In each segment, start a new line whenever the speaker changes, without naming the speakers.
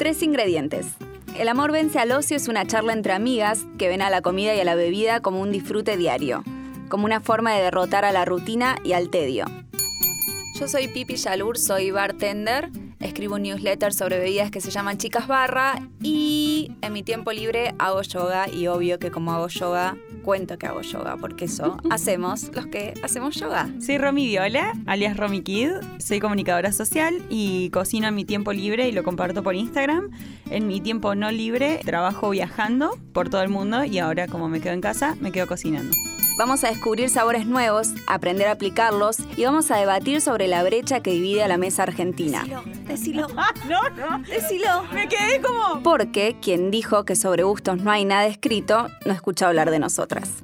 Tres ingredientes. El amor vence al ocio es una charla entre amigas que ven a la comida y a la bebida como un disfrute diario, como una forma de derrotar a la rutina y al tedio. Yo soy Pipi Yalur, soy bartender, escribo un newsletter sobre bebidas que se llaman Chicas Barra y en mi tiempo libre hago yoga y obvio que como hago yoga, cuento que hago yoga, porque eso hacemos los que hacemos yoga.
Soy Romy Viola, alias Romy Kid. Soy comunicadora social y cocino en mi tiempo libre y lo comparto por Instagram. En mi tiempo no libre trabajo viajando por todo el mundo y ahora como me quedo en casa, me quedo cocinando.
Vamos a descubrir sabores nuevos, aprender a aplicarlos y vamos a debatir sobre la brecha que divide a la mesa argentina.
Decilo. Ah, no, no.
Decilo.
Me quedé como.
Porque quien dijo que sobre gustos no hay nada escrito, no escucha hablar de nosotras.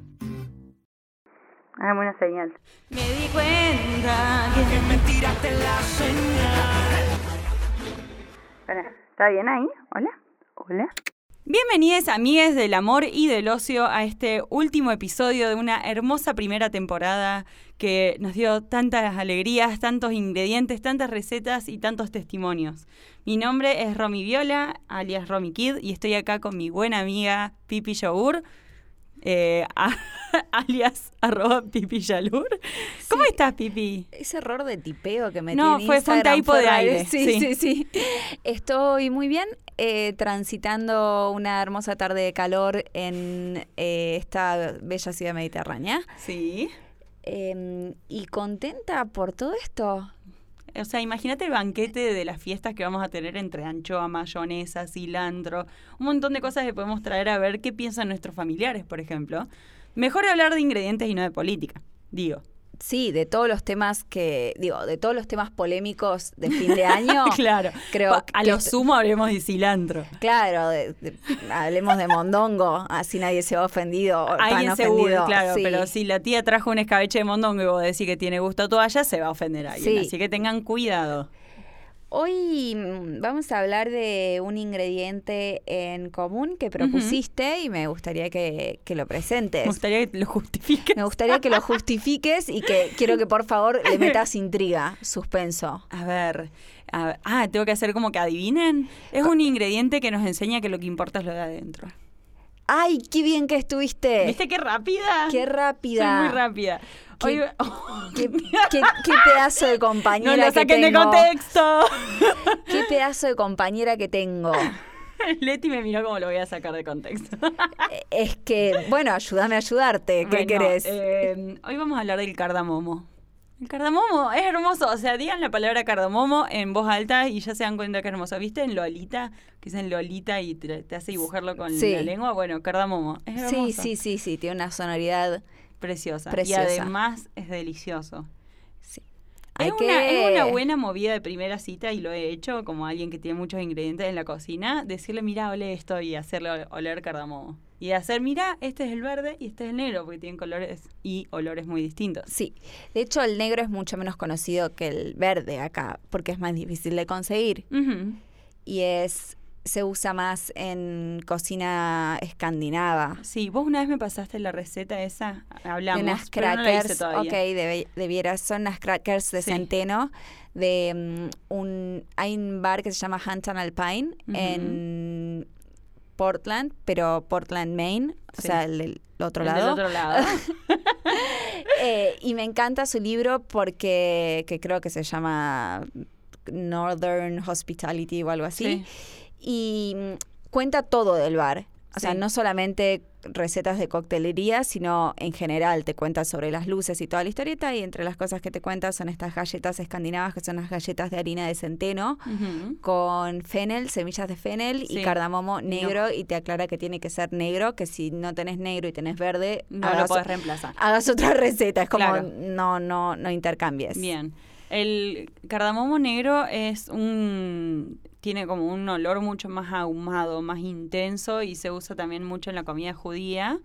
Ah, buena señal.
Me di cuenta que me tiraste la señal.
¿Está bien ahí? Hola. Hola. Bienvenidos amigas del amor y del ocio a este último episodio de una hermosa primera temporada que nos dio tantas alegrías, tantos ingredientes, tantas recetas y tantos testimonios. Mi nombre es Romy Viola, alias Romy Kid, y estoy acá con mi buena amiga Pipi Yogur. Eh, alias arroba Pipi Yalur. ¿Cómo estás, Pipi?
Ese error de tipeo que me
No, fue, fue un typo de aire.
Sí, sí, sí, Estoy muy bien. Eh, transitando una hermosa tarde de calor en eh, esta bella ciudad mediterránea.
Sí.
Em, y contenta por todo esto.
O sea, imagínate el banquete de las fiestas que vamos a tener entre anchoa, mayonesa, cilantro, un montón de cosas que podemos traer a ver qué piensan nuestros familiares, por ejemplo. Mejor hablar de ingredientes y no de política, digo.
Sí, de todos los temas que, digo, de todos los temas polémicos de fin de año.
claro.
Creo
a lo sumo hablemos de cilantro.
Claro, hablemos de mondongo, así nadie se va ofendido.
Alguien seguro, claro, pero si la tía trajo un escabeche de mondongo y vos decís que tiene gusto a toalla, se va a ofender a alguien. Así que tengan cuidado.
Hoy mm, vamos a hablar de un ingrediente en común que propusiste y me gustaría que, lo presentes.
Me gustaría que lo justifiques.
Me gustaría que lo justifiques y que quiero que por favor le metas intriga, suspenso.
A ver, ah, tengo que hacer como que adivinen. Es un ingrediente que nos enseña que lo que importa es lo de adentro.
¡Ay, qué bien que estuviste!
¿Viste qué rápida?
¡Qué rápida!
Soy muy rápida.
¿Qué, qué, pedazo de compañera
no lo saquen de contexto.
qué pedazo de compañera que tengo.
Leti me miró como lo voy a sacar de contexto.
Es que, bueno, ayúdame a ayudarte. ¿Qué querés?
Eh, hoy vamos a hablar del cardamomo. El cardamomo es hermoso. O sea, digan la palabra cardamomo en voz alta y ya se dan cuenta que es hermoso. ¿Viste en Lolita? Que dicen Lolita y te, hace dibujarlo con la lengua. Bueno, cardamomo. Es hermoso.
Sí, sí, sí, sí. Tiene una sonoridad
preciosa.
preciosa.
Y además es delicioso. Es, una, es, una, buena movida de primera cita y lo he hecho como alguien que tiene muchos ingredientes en la cocina. Decirle, mira, ole esto y hacerle oler cardamomo y hacer, mira, este es el verde y este es el negro, porque tienen colores y olores muy distintos.
Sí, de hecho el negro es mucho menos conocido que el verde acá, porque es más difícil de conseguir. Y es se usa más en cocina escandinava.
Sí, vos una vez me pasaste la receta esa, hablamos,
de unas crackers, ok, debieras, son unas crackers de centeno, de mm, un, hay un bar que se llama Hunton Alpine en Portland, pero Portland, Maine, o sea, el, otro lado.
Del otro lado.
Eh, y me encanta su libro porque que creo que se llama Northern Hospitality o algo así. Y mm, cuenta todo del bar. O sea, no solamente recetas de coctelería, sino en general te cuenta sobre las luces y toda la historieta y entre las cosas que te cuenta son estas galletas escandinavas que son las galletas de harina de centeno con fennel, semillas de fennel y cardamomo negro y te aclara que tiene que ser negro, que si no tenés negro y tenés verde,
no lo podés reemplazar.
Hagas otra receta, es como no no no intercambies.
Bien. El cardamomo negro es un tiene como un olor mucho más ahumado, más intenso y se usa también mucho en la comida judía.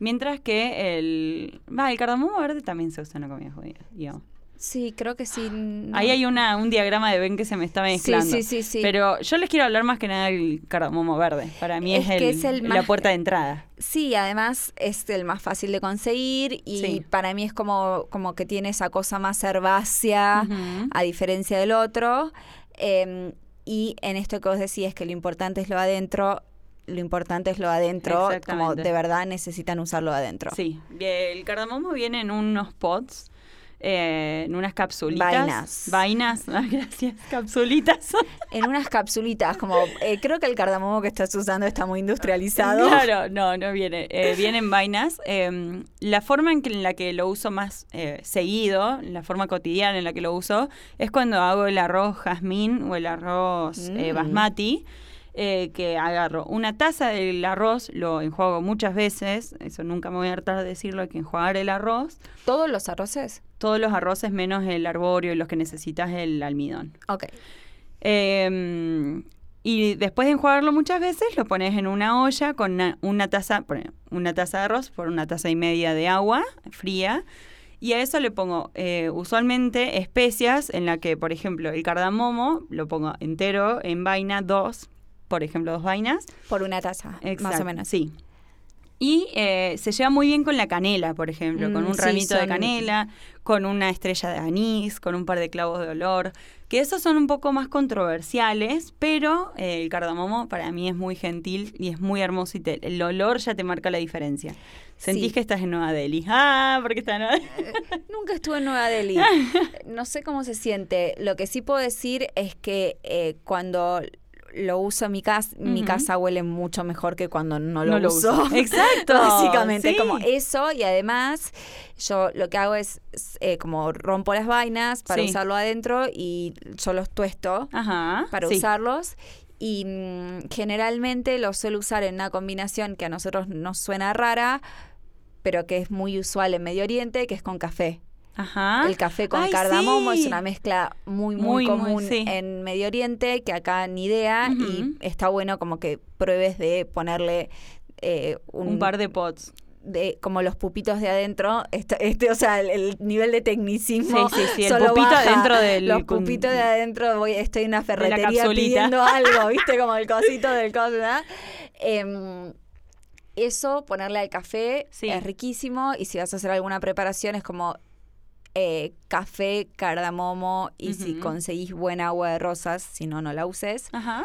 Mientras que el, va, el cardamomo verde también se usa en la comida judía.
Sí, creo que sí.
Ahí hay una, un diagrama de Ben que se me está mezclando. Sí, sí, sí, Pero yo les quiero hablar más que nada del cardamomo verde. Para mí es, el, la puerta de entrada.
Sí, además es el más fácil de conseguir y para mí es como, como que tiene esa cosa más herbácea, a diferencia del otro. Eh, y en esto que vos decís que lo importante es lo adentro, lo importante es lo adentro, como de verdad necesitan usarlo adentro.
Sí, el cardamomo viene en unos pods, eh, en unas capsulitas.
Vainas.
Vainas, ah, gracias, capsulitas.
En unas capsulitas, como eh, creo que el cardamomo que estás usando está muy industrializado.
Claro, no, no viene. Eh, viene en vainas. Eh, la forma en, que- en la que lo uso más eh, seguido, la forma cotidiana en la que lo uso, es cuando hago el arroz jazmín o el arroz eh,
Mm.
basmati. Eh, que agarro una taza del arroz, lo enjuago muchas veces, eso nunca me voy a hartar de decirlo, hay que enjuagar el arroz,
¿Todos los arroces?
todos los arroces menos el arbóreo y los que necesitas el almidón.
Ok.
Eh, y después de enjuagarlo muchas veces, lo pones en una olla con una, una taza, pone una taza de arroz por una taza y media de agua fría. Y a eso le pongo eh, usualmente especias en la que, por ejemplo, el cardamomo lo pongo entero en vaina, dos, por ejemplo, dos vainas.
Por una taza, más o menos.
Sí. Y eh, se lleva muy bien con la canela, por ejemplo, con
Mm,
un
sí,
ramito de canela, con una estrella de anís, con un par de clavos de olor, que esos son un poco más controversiales, pero eh, el cardamomo para mí es muy gentil y es muy hermoso y te- el olor ya te marca la diferencia. Sentís
Sí.
que estás en Nueva Delhi. Ah, porque está en Nueva Delhi.
Nunca estuve en Nueva Delhi. No sé cómo se siente. Lo que sí puedo decir es que eh, cuando lo uso en mi casa, mi casa huele mucho mejor que cuando no lo
No lo
uso.
uso. Exacto,
Básicamente,
sí.
como eso. Y además, yo lo que hago es eh, como rompo las vainas para
Sí.
usarlo adentro y yo los tuesto
Ajá.
para
sí.
usarlos. Y mm, generalmente los suelo usar en una combinación que a nosotros nos suena rara, pero que es muy usual en Medio Oriente, que es con café.
Ajá.
El café con
Ay,
cardamomo
sí.
es una mezcla muy,
Muy,
muy,
muy,
común
sí.
en Medio Oriente, que acá ni idea, y está bueno como que pruebes de ponerle eh, un,
Un par de pots.
de como los pupitos de adentro, este, este, o sea, el, el nivel de tecnicismo.
Sí, sí, sí, el
solo
pupito
baja.
adentro del-
Los pupitos de adentro, voy, estoy en una ferretería pidiendo algo, ¿viste? Como el cosito del coso, ¿verdad? Em, eso, ponerle al café,
Sí.
es riquísimo. Y si vas a hacer alguna preparación, es como eh, café, cardamomo. Y si conseguís buena agua de rosas, si no, no la uses,
Ajá.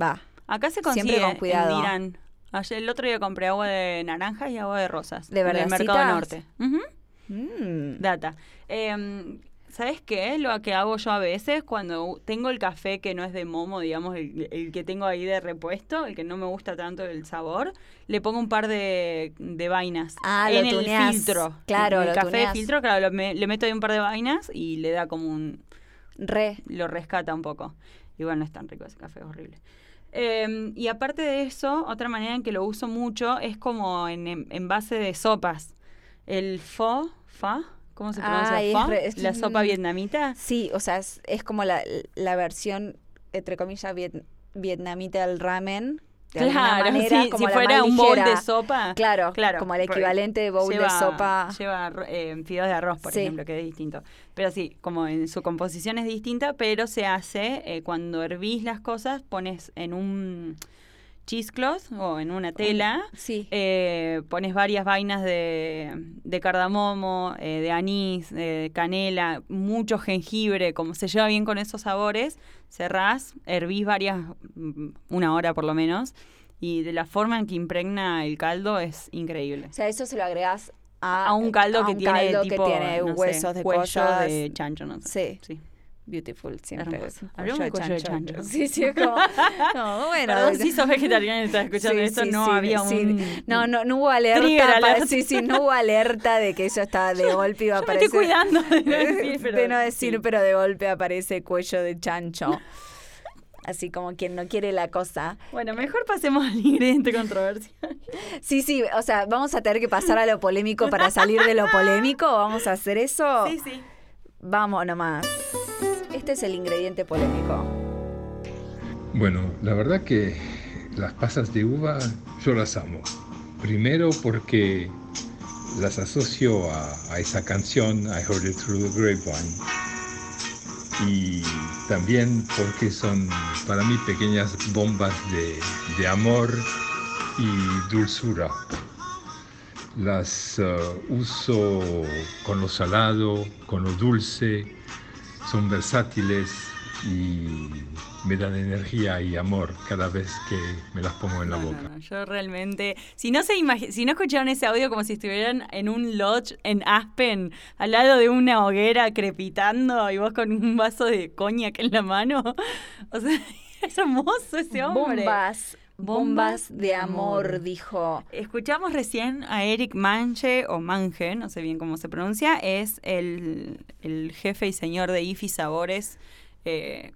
va.
Acá se
Siempre
consigue
con cuidado.
en Irán. Ayer, el otro día compré agua de naranjas y agua de rosas.
¿De
En el mercado norte.
Mm.
Data. Em, ¿Sabes qué? Lo que hago yo a veces cuando tengo el café que no es de momo, digamos, el, el que tengo ahí de repuesto, el que no me gusta tanto el sabor, le pongo un par de, de vainas
Ah, lo
en el
tuneás.
filtro.
Claro,
el
lo
café de filtro, claro, lo- me- le meto ahí un par de vainas y le da como un,
Re.
lo rescata un poco. Y bueno, no es tan rico ese café, es horrible. Eh, y aparte de eso, otra manera en que lo uso mucho es como en, en, en base de sopas. El pho, fa, ¿cómo se pronuncia?
Ay, es
pho?
re- es
La sopa
un-
vietnamita.
Sí, o sea, es, es como la, la versión, entre comillas, viet- vietnamita del ramen. De
Claro,
manera,
sí,
como
si fuera un bowl de sopa.
Claro,
Claro,
como el equivalente de bowl
lleva,
de sopa.
Lleva eh, fideos de arroz, por
Sí.
ejemplo, que es distinto. Pero sí, como en su composición es distinta, pero se hace eh, cuando hervís las cosas, pones en un cheesecloth o en una tela.
Sí.
Eh, pones varias vainas de, de cardamomo, eh, de anís, de canela, mucho jengibre, como se lleva bien con esos sabores, cerrás, hervís varias, mm, una hora por lo menos, y de la forma en que impregna el caldo es increíble.
O sea, eso se lo agregas a,
A un caldo
a
que
un
tiene
caldo
tipo,
que tiene
no sé,
huesos de
cuello
cosas.
de chancho, no sé.
Sí.
Sí.
Beautiful, siempre.
Hermoso. Hablemos de cuello de chancho.
Sí, sí, es como... No, bueno.
Perdón si sos vegetariano y estás escuchando
Sí,
esto,
sí,
no
sí,
había un...
No, no, no hubo alerta. Para- sí, sí, no hubo alerta de que eso estaba de golpe iba a
me estoy
aparecer.
cuidando de no decir, pero
de no decir, pero de golpe aparece cuello de chancho. Así como quien no quiere la cosa.
Bueno, mejor pasemos al ingrediente controversial.
Sí, sí, o sea, vamos a tener que pasar a lo polémico para salir de lo polémico. ¿Vamos a hacer eso?
Sí, sí.
Vamos nomás. Este es el ingrediente polémico.
Bueno, la verdad que las pasas de uva yo las amo. Primero porque las asocio a, a esa canción I Heard It Through the Grapevine. Y también porque son para mí pequeñas bombas de, de amor y dulzura. Las eh, uso con lo salado, con lo dulce, son versátiles y me dan energía y amor cada vez que me las pongo en la
No,
boca.
no, yo realmente, si no se imagi- si no escucharon ese audio como si estuvieran en un lodge en Aspen, al lado de una hoguera crepitando y vos con un vaso de coñac en la mano, o sea, es hermoso ese hombre.
Bombas, bombas de amor, dijo.
Escuchamos recién a Eric Manche, o Mange, no sé bien cómo se pronuncia, es el, el jefe y señor de IFI Sabores. eh,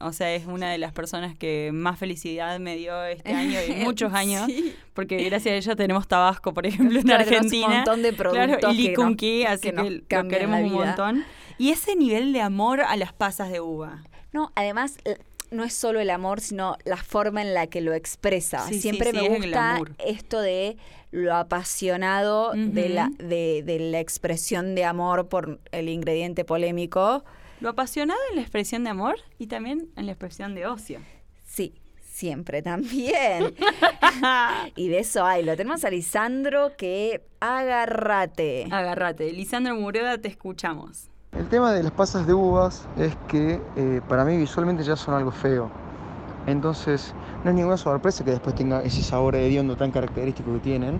o sea, es una de las personas que más felicidad me dio este año y muchos años.
Sí.
Porque gracias a ellos tenemos Tabasco, por ejemplo, en
Claro,
Argentina.
un montón de productos
Claro, y así
que
que, lo queremos un montón. Y ese nivel de amor a las pasas de uva.
No, además no es solo el amor, sino la forma en la que lo expresa.
Sí,
Siempre
sí,
me gusta esto de lo apasionado de, la, de, de la expresión de amor por el ingrediente polémico.
Lo apasionado en la expresión de amor y también en la expresión de ocio.
Sí, siempre también. y de eso hay. Lo tenemos a Lisandro que agarrate.
Agárrate. Lisandro Mureda, te escuchamos.
El tema de las pasas de uvas es que eh, para mí visualmente ya son algo feo. Entonces no es ninguna sorpresa que después tenga ese sabor hediondo tan característico que tienen.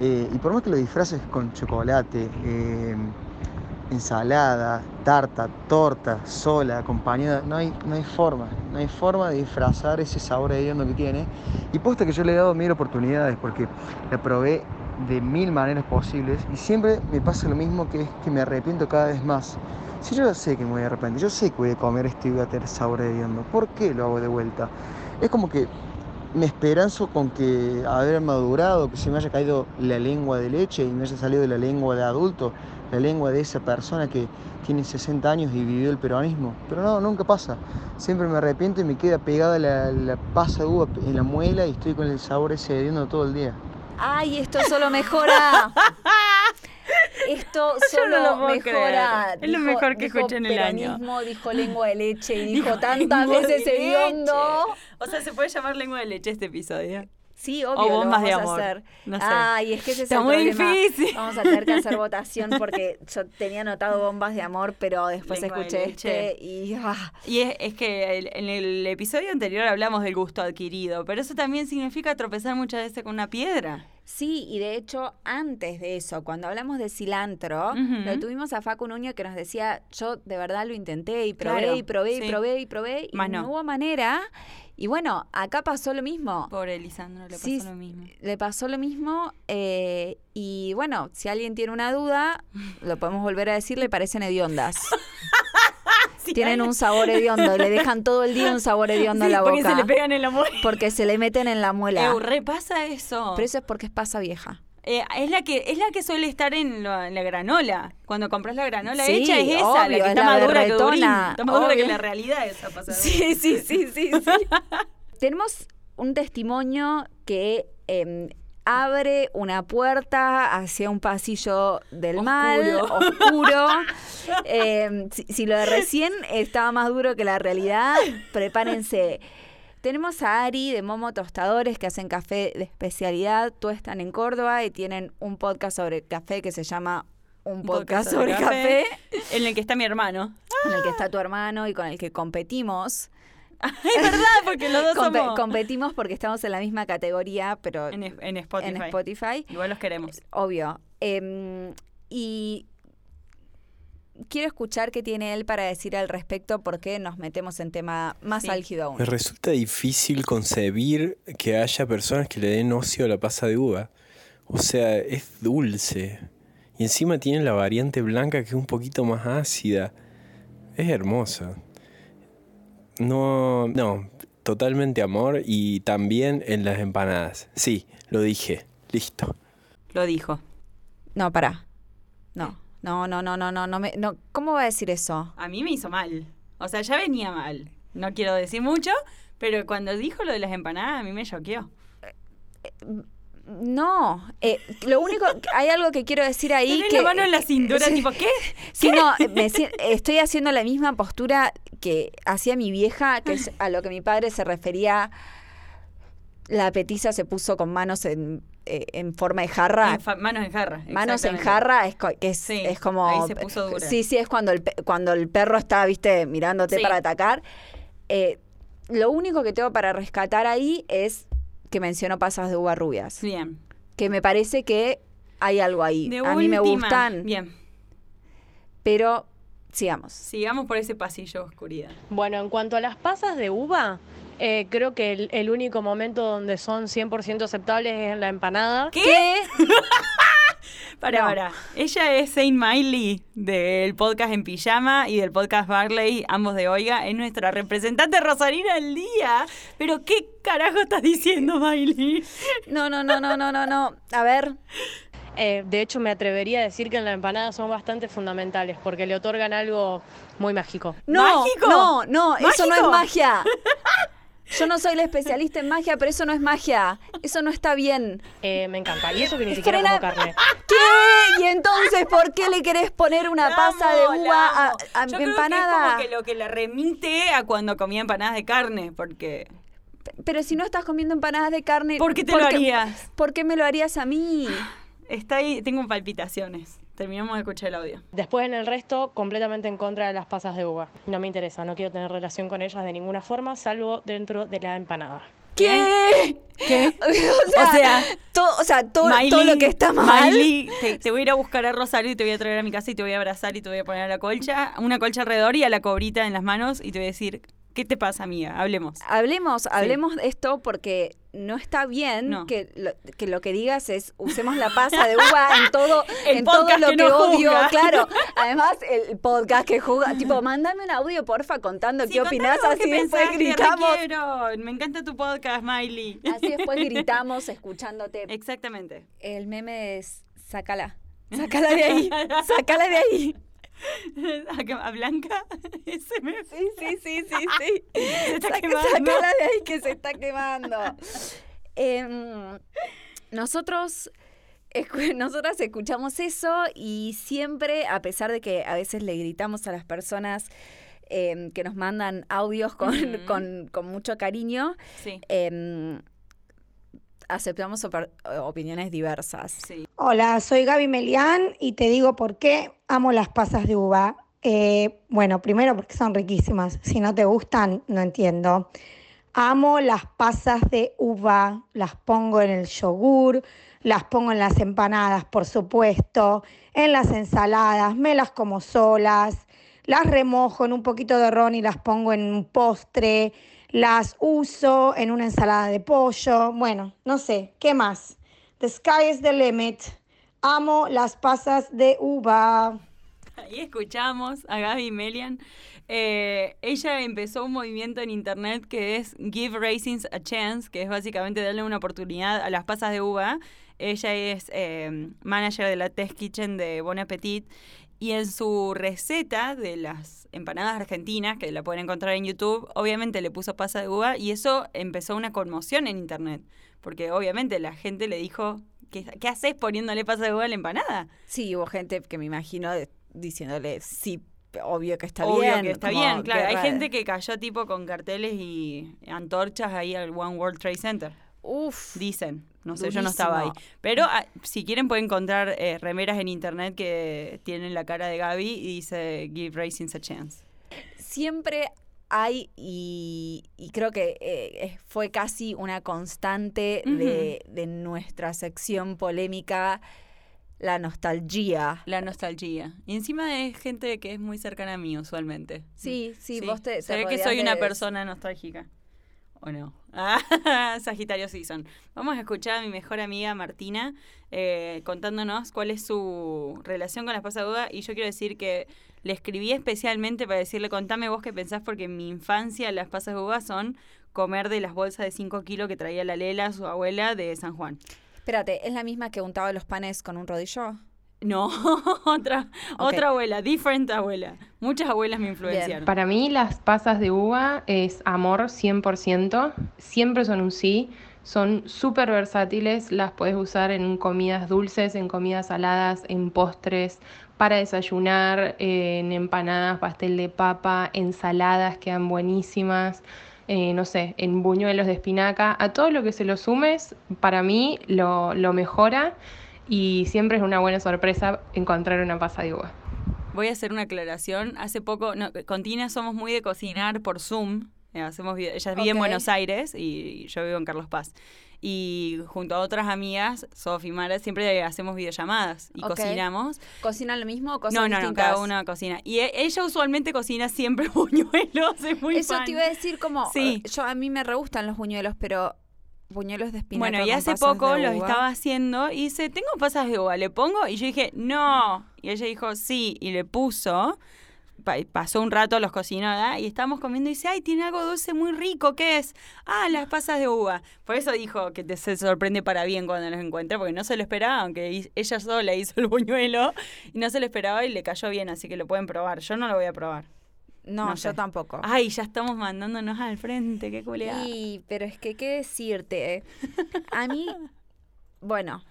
Eh, y por más que lo disfraces con chocolate, eh, ensalada, tarta, torta, sola, acompañada, no hay, no hay forma, no hay forma de disfrazar ese sabor hediondo que tiene. Y posta que yo le he dado mil oportunidades porque la probé de mil maneras posibles y siempre me pasa lo mismo que es que me arrepiento cada vez más. Si yo sé que me voy a arrepentir, yo sé que voy a comer esto y voy a tener sabor hediondo, ¿por qué lo hago de vuelta? Es como que me esperanzo con que haber madurado, que se me haya caído la lengua de leche y me haya salido la lengua de adulto, la lengua de esa persona que tiene 60 años y vivió el peronismo. Pero no, nunca pasa. Siempre me arrepiento y me queda pegada la, la pasa de uva en la muela y estoy con el sabor ese hediondo todo el día.
Ay, esto solo mejora. Esto
no
solo
lo puedo
mejora.
Es lo mejor que escuché en el año.
Dijo lengua de leche y dijo,
Dijo
tantas veces hediondo.
O sea, se puede llamar lengua de leche este episodio.
Sí,
O
obvio, lo
bombas
vamos
de
a
amor.
hacer.
No sé.
Ay, es que ese
Está
es el
muy
problema.
difícil.
Vamos a tener que hacer votación porque yo tenía anotado bombas de amor, pero después
Lengua
escuché este y ah,
Y es, es que el- en el episodio anterior hablamos del gusto adquirido, pero eso también significa tropezar muchas veces con una piedra.
Sí, y de hecho, antes de eso, cuando hablamos de cilantro, lo tuvimos a Facu Nuño que nos decía, yo de verdad lo intenté y probé
Claro,
y probé
sí.
y probé y probé y
Más
no.
no.
hubo manera. Y bueno, acá pasó lo mismo.
Pobre Lisandro, le
Sí,
pasó lo mismo.
Le pasó lo mismo eh, y bueno, si alguien tiene una duda, lo podemos volver a decir, le parecen hediondas. Tienen un sabor hediondo, le dejan todo el día un sabor hediondo
Sí,
en la
porque
boca.
se le pegan en la muela.
porque se le meten en la muela.
Eu, repasa eso.
Pero eso es porque es pasa vieja.
Eh, es la que es la que suele estar en, lo- en la granola. Cuando compras la granola
Sí,
hecha es esa, la
obvio,
que
es
está
la
más dura que Durín. Está más dura que la realidad esa pasada.
Sí, sí, sí, sí, sí. Tenemos un testimonio que eh, abre una puerta hacia un pasillo del mal, oscuro. Eh, si, si lo de recién estaba más duro que la realidad, prepárense. Tenemos a Ari de Momo Tostadores que hacen café de especialidad. Tú están en Córdoba y tienen un podcast sobre café que se llama Un podcast, sobre café.
En el que está mi hermano.
en el que está tu hermano y con el que competimos.
Es verdad, porque los dos
Compe-
somos
competimos porque estamos en la misma categoría, pero
en, Spotify.
en Spotify.
Igual los queremos.
Obvio. Em, y quiero escuchar qué tiene él para decir al respecto porque nos metemos en tema más
Sí.
álgido aún.
Me resulta difícil concebir que haya personas que le den ocio a la pasa de uva. O sea, es dulce. Y encima tiene la variante blanca que es un poquito más ácida. Es hermosa. No, no, totalmente amor y también en las empanadas. Sí, lo dije. Listo.
Lo dijo.
No, pará. No. No, no, no, no, no, no, me, no. ¿Cómo va a decir eso?
A mí me hizo mal. O sea, ya venía mal. No quiero decir mucho, pero cuando dijo lo de las empanadas, a mí me choqueó.
No, eh, lo único, hay algo que quiero decir ahí
Tenés
que...
la mano en la cintura,
Sí.
tipo, ¿qué?
Sí, no, me estoy haciendo la misma postura que hacía mi vieja, que es a lo que mi padre se refería. La petiza se puso con manos en, eh, en forma de jarra.
En fa- manos en jarra.
Manos en jarra es, que es,
Sí,
es como...
ahí se puso dura.
Sí, sí, es cuando el, cuando el perro está, viste, mirándote
Sí.
para atacar. Eh, lo único que tengo para rescatar ahí es que mencionó pasas de uva rubias.
Bien.
Que me parece que hay algo ahí.
De
A mí me gustan,
Bien.
pero sigamos.
Sigamos por ese pasillo de oscuridad.
Bueno, en cuanto a las pasas de uva, eh, creo que el, el único momento donde son 100% aceptables es en la empanada.
¿Qué? Para,
No.
para. Ella es Saint Miley del podcast En Pijama y del podcast Barley, ambos de Oiga. Es nuestra representante rosarina del día. Pero ¿qué carajo estás diciendo, Miley?
No, no, no, no, no, no, no. A ver,
Eh, de hecho, me atrevería a decir que en la empanada son bastante fundamentales porque le otorgan algo muy mágico.
no,
¿Mágico?
no, no, eso no es magia. Yo no soy la especialista en magia, pero eso no es magia. Eso no está bien.
Eh, me encanta. Y eso que ni siquiera
Frena-
como carne.
¿Qué? ¿Y entonces por qué le querés poner una
La
pasa
amo,
de uva a, a
Yo
mi
creo
empanada?
Que es como que lo que la remite a cuando comía empanadas de carne, porque...
Pero si no estás comiendo empanadas de carne...
¿Por qué te lo harías?
¿Por qué me lo harías a mí?
Está ahí, tengo palpitaciones. Terminamos de escuchar el audio.
Después en el resto, completamente en contra de las pasas de uva. No me interesa, no quiero tener relación con ellas de ninguna forma, salvo dentro de la empanada.
¿Qué?
¿Qué?
o sea,
O sea,
todo, o sea, todo,
Miley-
todo lo que está mal...
Miley, te, te voy a ir a buscar a Rosario y te voy a traer a mi casa y te voy a abrazar y te voy a poner a la colcha, una colcha alrededor y a la cobrita en las manos y te voy a decir, ¿qué te pasa, amiga? Hablemos.
Hablemos, hablemos de esto porque no está bien
No.
que, lo, que lo que digas es usemos la pasa de uva en todo, en todo lo
que
que,
no
odio.
juzga.
Claro, además el podcast que juzga, tipo, mándame un audio porfa contando
Sí,
qué opinás, así
qué
después gritamos.
Me encanta tu podcast, Miley.
Así después gritamos escuchándote.
Exactamente.
El meme es sácala. Sácala de ahí. Sácala de ahí.
¿A Blanca? Ese me...
Sí, sí, sí, sí, sí.
Se está
Saca-
quemando.
De ahí que se está quemando. Em, nosotros, nosotras escuchamos eso y siempre, a pesar de que a veces le gritamos a las personas em, que nos mandan audios con, con- con mucho cariño,
Sí,
em, aceptamos opiniones diversas.
sí.
Hola, soy Gaby Melián y te digo por qué amo las pasas de uva. Eh, bueno, primero porque son riquísimas. Si no te gustan, no entiendo. Amo las pasas de uva, las pongo en el yogur, las pongo en las empanadas, por supuesto, en las ensaladas, me las como solas, las remojo en un poquito de ron y las pongo en un postre, las uso en una ensalada de pollo. Bueno, no sé, ¿qué más? The sky is the limit. Amo las pasas de uva.
Ahí escuchamos a Gaby Melian. Eh, ella empezó un movimiento en internet que es Give Raisins a Chance, que es básicamente darle una oportunidad a las pasas de uva. Ella es eh, manager de la Test Kitchen de Bon Appetit y en su receta de las empanadas argentinas, que la pueden encontrar en YouTube, obviamente le puso pasa de uva y eso empezó una conmoción en internet, porque obviamente la gente le dijo, ¿qué, qué haces poniéndole pasa de uva a la empanada?
Sí, hubo gente que me imagino diciéndole, sí, obvio que está
Obvio
bien.
que está bien, claro. Hay gente que cayó tipo con carteles y antorchas ahí al One World Trade Center.
Uf,
Dicen. No sé, yo no estaba ahí. Pero ah, si quieren pueden encontrar eh, remeras en internet que tienen la cara de Gaby y dice Give Racing a Chance.
siempre hay, y, y creo que eh, fue casi una constante de, de nuestra sección polémica, la nostalgia.
La nostalgia. Y encima es gente que es muy cercana a mí usualmente.
Sí, sí, vos te-
Se ve que soy una
de-
persona nostálgica. ¿O no? Ah, Sagitario Season. Vamos a escuchar a mi mejor amiga Martina eh, contándonos cuál es su relación con las pasas de uva. Y yo quiero decir que le escribí especialmente para decirle, contame vos qué pensás, porque en mi infancia las pasas de uva son comer de las bolsas de 5 kilos que traía la Lela, su abuela, de San Juan.
Espérate, ¿es la misma que untaba los panes con un rodillo?
No, otra, otra abuela, different abuela. Muchas abuelas me influenciaron.
Para mí las pasas de uva es amor 100%, siempre son un sí, son súper versátiles, las puedes usar en comidas dulces, en comidas saladas, en postres, para desayunar, en empanadas, pastel de papa, ensaladas quedan buenísimas. eh, no sé, en buñuelos de espinaca, a todo lo que se lo sumes, para mí lo, lo mejora y siempre es una buena sorpresa encontrar una pasa de uva.
Voy a hacer una aclaración. Hace poco, no, con Tina somos muy de cocinar por Zoom. Eh, hacemos ella vive en. Buenos Aires y yo vivo en Carlos Paz. Y junto a otras amigas, Sofi y Mara, siempre hacemos videollamadas y cocinamos.
¿Cocinan lo mismo o cosas
No, no, no,
distintas?
cada una cocina. Y e- ella usualmente cocina siempre buñuelos, es muy
Eso
fan.
te iba a decir como...
Sí.
eh, Yo, a mí me re gustan los buñuelos, pero... Buñuelos de espinaca
Bueno, y hace poco los estaba haciendo y dice, tengo pasas de uva, ¿le pongo? Y yo dije, no. Y ella dijo, sí, y le puso. Pa- pasó un rato, los cocinó, ¿verdad? Y estábamos comiendo y dice, ay, tiene algo dulce muy rico, ¿qué es? Ah, las pasas de uva. Por eso dijo que te, se sorprende para bien cuando los encuentra, porque no se lo esperaba, aunque ella sola hizo el buñuelo y no se lo esperaba y le cayó bien, así que lo pueden probar. Yo no lo voy a probar.
No,
no
yo tampoco.
Ay, ya estamos mandándonos al frente, qué culeada.
Y, pero es que, ¿qué decirte? eh? A mí, bueno,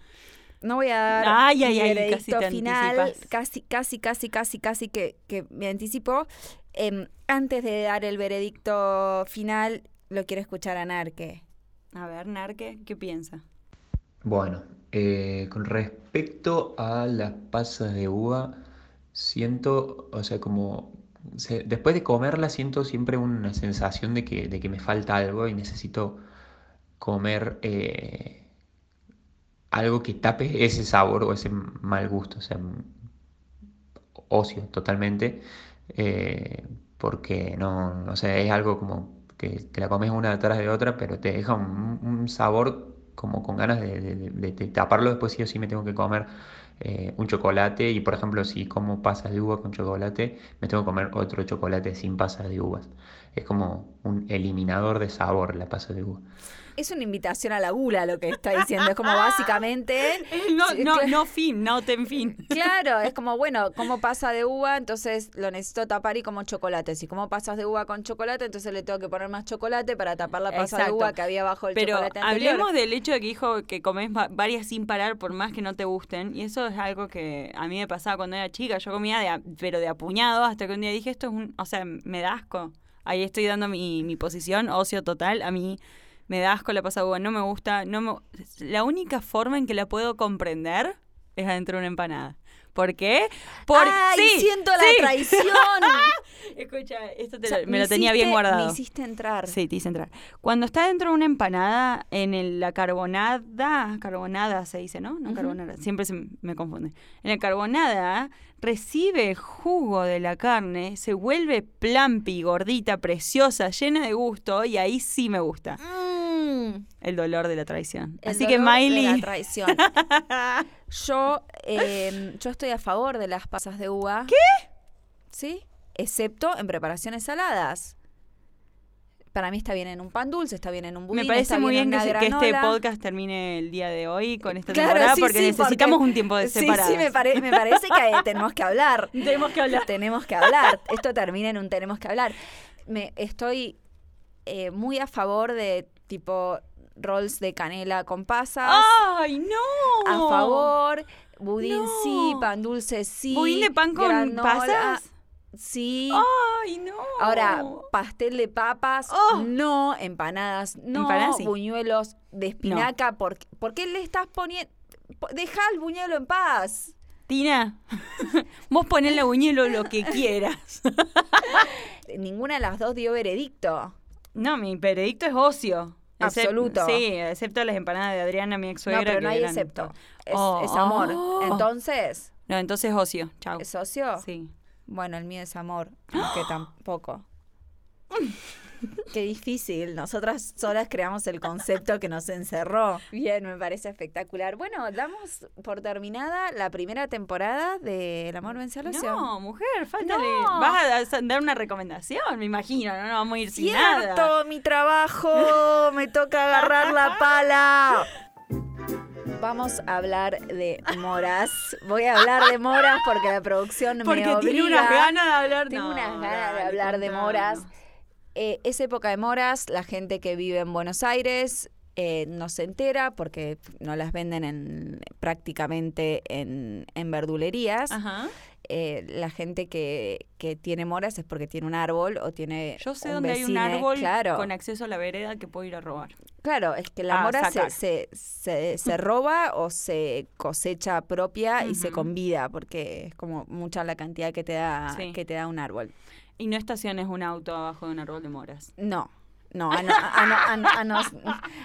no voy a dar
Ay, ay,
mi
ay,
veredicto
casi te
final,
anticipas.
casi, casi, casi, casi, casi que, que me anticipo. Em, antes de dar el veredicto final, lo quiero escuchar a Narque.
A ver, Narque, ¿qué piensa?
Bueno, eh, con respecto a las pasas de uva, siento, o sea, como después de comerlas siento siempre una sensación de que, de que me falta algo y necesito comer eh, algo que tape ese sabor o ese mal gusto, o sea, ocio totalmente, eh, porque no, o sea, es algo como que te la comes una detrás de otra, pero te deja un, sabor como con ganas de taparlo, después sí o sí me tengo que comer eh, un chocolate y por ejemplo si como pasas de uva con chocolate, me tengo que comer otro chocolate sin pasas de uvas. Es como un eliminador de sabor la pasa de uva.
Es una invitación a la gula lo que está diciendo. Es como básicamente.
No, no, no fin, no ten fin.
Claro, es como, bueno, como pasa de uva, entonces lo necesito tapar y como chocolate. Si como pasas de uva con chocolate, entonces le tengo que poner más chocolate para tapar la pasa de uva que había bajo el
Pero
chocolate anterior.
hablemos del hecho de que dijo que comes va- varias sin parar por más que no te gusten. Y eso es algo que a mí me pasaba cuando era chica. Yo comía, de a- pero de apuñado, hasta que un día dije, esto es un... O sea, me da asco. Ahí estoy dando mi, mi posición, ocio total. A mí me da asco la pasa uva, no me gusta. no me, La única forma en que la puedo comprender es adentro de una empanada. ¿Por qué? Por,
¡Ay,
sí,
siento la traición!
Escucha, esto te
O sea,
lo- me lo tenía bien
hiciste-
guardado.
Me hiciste entrar.
Sí, te hice entrar. Cuando está dentro de una empanada, en el- la carbonada, carbonada se dice, ¿no? No
Ujú.
carbonara, siempre se me confunde. En la carbonada recibe el jugo de la carne, se vuelve plampi, gordita, preciosa, llena de gusto y ahí sí me gusta.
Mm,
El dolor de la traición.
el
Así que
dolor de
Miley...
la traición. Yo, eh, yo estoy a favor de las pasas de uva. ¿Qué? Sí, excepto en preparaciones saladas. Para mí está bien en un pan dulce, está bien en un budín,
Me parece
está
muy bien
en
que, que este podcast termine el día de hoy con esta
Claro,
temporada
sí,
porque
sí,
necesitamos
porque-
un tiempo de
Sí,
separadas.
sí, me, pare- me parece que tenemos que hablar.
Tenemos que hablar.
Tenemos que hablar. Esto termina en un tenemos que hablar. Me estoy eh, muy a favor de tipo rolls de canela con pasas.
¡Ay, no!
A favor. Budín sí, pan dulce sí.
¿Budín de pan con
granola,
pasas?
Sí.
¡Ay, no!
Ahora, pastel de papas,
Oh.
no, empanadas, no,
Empanadas sí.
buñuelos de espinaca, ¿por, ¿por qué le estás poniendo? Deja el buñuelo en paz.
Tina, vos ponés la buñuelo lo que quieras.
Ninguna de las dos dio veredicto.
No, mi veredicto es ocio.
Absoluto.
Sí, excepto las empanadas de Adriana, mi ex suegra.
no, pero no hay excepto. Es,
Oh.
es amor.
Oh.
Entonces,
No, entonces ocio. Chao.
¿es socio?
Sí.
Bueno, el mío es amor, aunque tampoco. Qué difícil. Nosotras solas creamos el concepto que nos encerró. Bien, me parece espectacular. Bueno, damos por terminada la primera temporada de El amor vence.
No, mujer, faltale.
No.
Vas a dar una recomendación, me imagino. No, no vamos a ir sin nada.
Cierto, mi trabajo. Me toca agarrar la pala. Vamos a hablar de moras. Voy a hablar de moras porque la producción me
Porque
obliga.
tiene unas ganas de hablar.
Tengo
no,
unas ganas de hablar de moras. Eh, es época de moras, la gente que vive en Buenos Aires eh, no se entera porque no las venden en, prácticamente en, en verdulerías.
Ajá.
eh, la gente que, que tiene moras es porque tiene un árbol o tiene
Yo sé
un
dónde hay un árbol
claro.
con acceso a la vereda que puedo ir a robar.
Claro, es que la mora se, se, se, se roba o se cosecha propia y se convida, porque es como mucha la cantidad que te da,
Sí.
que te da un árbol.
Y no estaciones un auto abajo de un árbol de moras.
No, no, a no, a no, a no, a no,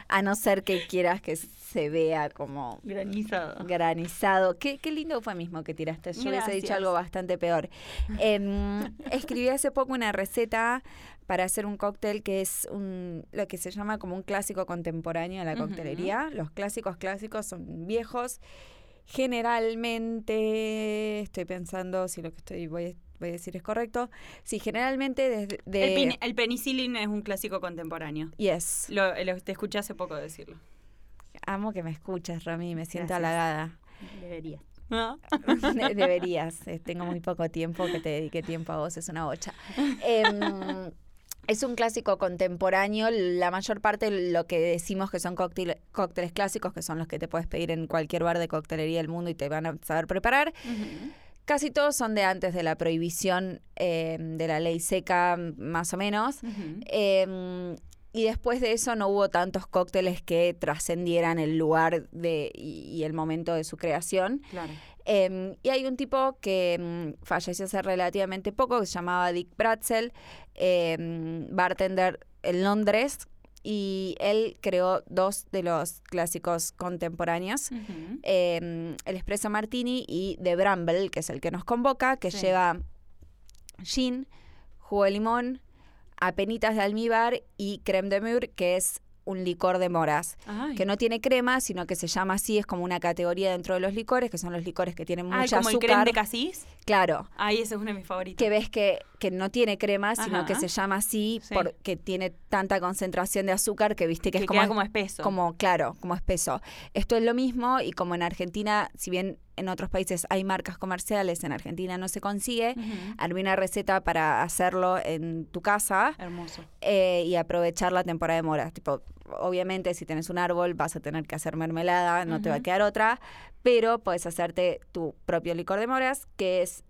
a no ser que quieras que se vea como
Granizado.
granizado. Qué, qué lindo fue mismo que tiraste. Yo hubiese dicho
Gracias.
algo bastante peor. Em, escribí hace poco una receta para hacer un cóctel que es un, lo que se llama como un clásico contemporáneo de la coctelería. Los clásicos clásicos son viejos. Generalmente, estoy pensando si lo que estoy voy, voy a decir es correcto. Sí, generalmente desde... de-
El, pin- el penicillin es un clásico contemporáneo.
Yes.
Lo, lo- te escuché hace poco decirlo.
Amo que me escuches, Rami, me siento
Gracias.
halagada.
Deberías.
De- Deberías, eh, tengo muy poco tiempo, que te dedique tiempo a vos, es una bocha. Em, es un clásico contemporáneo, la mayor parte de lo que decimos que son cóctel- cócteles clásicos, que son los que te puedes pedir en cualquier bar de coctelería del mundo y te van a saber preparar, casi todos son de antes de la prohibición em, de la ley seca, más o menos. Em, y después de eso no hubo tantos cócteles que trascendieran el lugar de, y, y el momento de su creación.
Claro.
Em, y hay un tipo que falleció hace relativamente poco, que se llamaba Dick Bratzel, bartender en Londres, y él creó dos de los clásicos contemporáneos. Em, el Espresso Martini y The Bramble, que es el que nos convoca, que
Sí.
lleva gin, jugo de limón, apenitas de almíbar y creme de mur, que es un licor de moras,
Ay.
que no tiene crema, sino que se llama así, es como una categoría dentro de los licores, que son los licores que tienen
Ay,
mucha
como el creme
azúcar.
de casis.
Claro,
Ay, ese es uno de mis favoritos.
que ves que, que no tiene crema, sino
Ajá.
que se llama así
Sí.
porque tiene tanta concentración de azúcar que viste que,
que
es como,
queda como espeso.
como, claro, como espeso. Esto es lo mismo y como en Argentina, si bien en otros países hay marcas comerciales, en Argentina no se consigue,
Ujú.
armé una receta para hacerlo en tu casa
Hermoso.
eh, y aprovechar la temporada de moras. Tipo, obviamente si tenés un árbol vas a tener que hacer mermelada, no te va a quedar otra, pero puedes hacerte tu propio licor de moras, que es,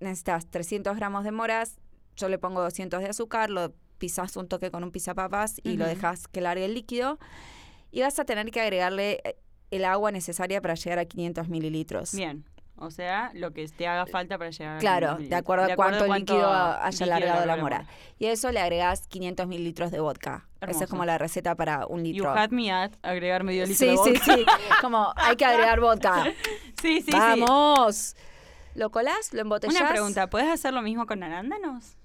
necesitas 300 gramos de moras, yo le pongo 200 de azúcar, lo pisas un toque con un pisapapas y lo dejas que largue el líquido y vas a tener que agregarle eh, el agua necesaria para llegar a 500 mililitros.
Bien. O sea, lo que te haga falta para llegar a
Claro,
500
de acuerdo a cuánto, líquido haya
líquido
largado
le
la mora. Y a eso le agregás 500 mililitros de vodka. Esa es como la receta para un
You
litro.
had me at agregar medio litro
Sí,
de
sí,
vodka.
sí. Como hay que agregar vodka.
sí, sí, sí.
¡Vamos! ¿Lo colás? ¿Lo embotellás?
Una pregunta, ¿puedes hacer lo mismo con arándanos?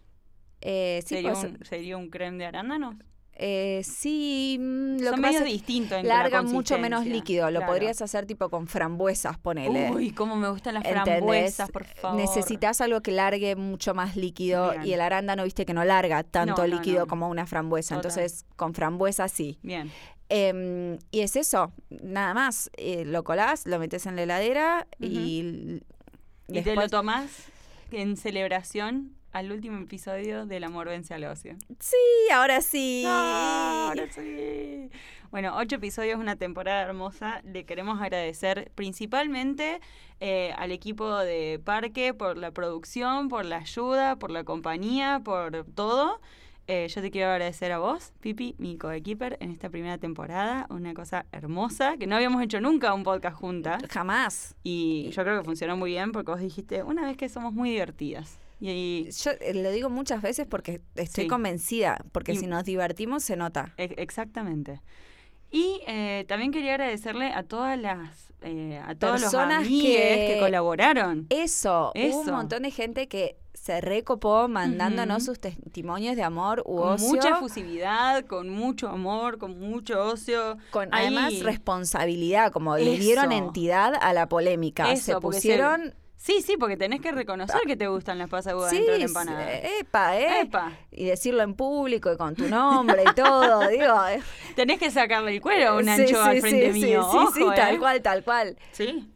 Eh, sí,
¿Sería, un, ¿Sería un creme de arándanos?
Eh, sí, mm, lo
Son
que
medio distintos en la
larga mucho menos líquido. Lo
Claro.
podrías hacer tipo con frambuesas, ponele.
Uy, cómo me gustan las
¿Entendés?
frambuesas, por favor.
Necesitas algo que largue mucho más líquido
Bien.
y el arándano, viste que no larga tanto
No,
líquido
no.
como una frambuesa.
Total.
Entonces, con frambuesa sí.
Bien.
Em, y es eso, nada más. Eh, lo colás, lo metes en la heladera y,
Y te lo
después-
tomás en celebración al último episodio del Amor Vence al Ocio.
Sí, ahora sí.
Ah, ahora sí. Bueno, ocho episodios, una temporada hermosa. Le queremos agradecer principalmente eh, al equipo de Parque por la producción, por la ayuda, por la compañía, por todo. Eh, yo te quiero agradecer a vos, Pipi, mi coequiper, en esta primera temporada. Una cosa hermosa, que no habíamos hecho nunca un podcast juntas.
Jamás.
Y yo creo que funcionó muy bien porque vos dijiste, una vez que somos muy divertidas. Y,
Yo eh, lo digo muchas veces porque estoy
Sí.
convencida, porque
Y-
si nos divertimos se nota.
Ex- Exactamente. Y eh, también quería agradecerle a todas las eh, a todos
Personas
los que...
que-
colaboraron.
Eso, hubo
Eso.
un montón de gente que se recopó mandándonos sus testimonios de amor u
Con
ocio.
mucha efusividad, con mucho amor, con mucho ocio.
con
Ahí-
además responsabilidad, como le dieron entidad a la polémica.
Eso,
se pusieron,
Sí, sí, porque tenés que reconocer que te gustan las pasas
sí,
dentro de la empanada.
epa, eh,
Epa.
y decirlo en público y con tu nombre y todo, digo. eh.
Tenés que sacarle el cuero a un ancho
sí,
al frente
sí,
mío.
Sí, sí, sí,
ojo,
tal
¿eh?
cual, tal cual.
Sí.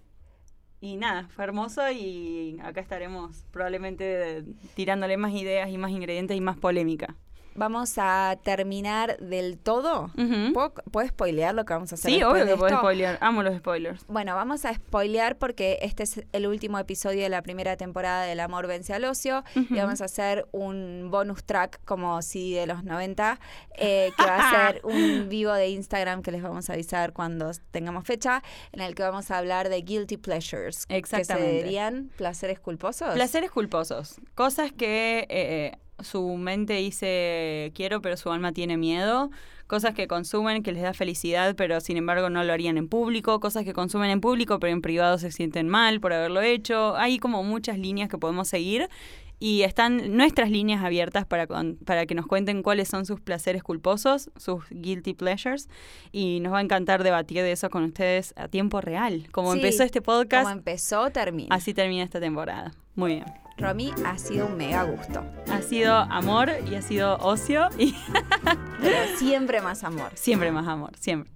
Y nada, fue hermoso y acá estaremos probablemente tirándole más ideas y más ingredientes y más polémica.
Vamos a terminar del todo.
Ujú.
¿Puedo, ¿Puedo spoilear lo que vamos a hacer?
Sí, obvio que
esto?
spoilear. Amo los spoilers.
Bueno, vamos a spoilear porque este es el último episodio de la primera temporada del Amor Vence al Ocio y vamos a hacer un bonus track como CD de los 90 eh, que va a ser un vivo de Instagram que les vamos a avisar cuando tengamos fecha en el que vamos a hablar de guilty pleasures que
Exactamente.
se dirían placeres culposos.
Placeres culposos. Cosas que eh, su mente dice quiero, pero su alma tiene miedo. Cosas que consumen que les da felicidad, pero sin embargo no lo harían en público. Cosas que consumen en público, pero en privado se sienten mal por haberlo hecho. Hay como muchas líneas que podemos seguir. Y están nuestras líneas abiertas para, con- para que nos cuenten cuáles son sus placeres culposos, sus guilty pleasures. Y nos va a encantar debatir de eso con ustedes a tiempo real. Como
Sí,
empezó este podcast,
Como empezó, termina.
así termina esta temporada. Muy bien.
Romy, ha sido un mega gusto.
Ha sido amor y ha sido ocio y
Pero siempre más amor.
siempre más amor, siempre.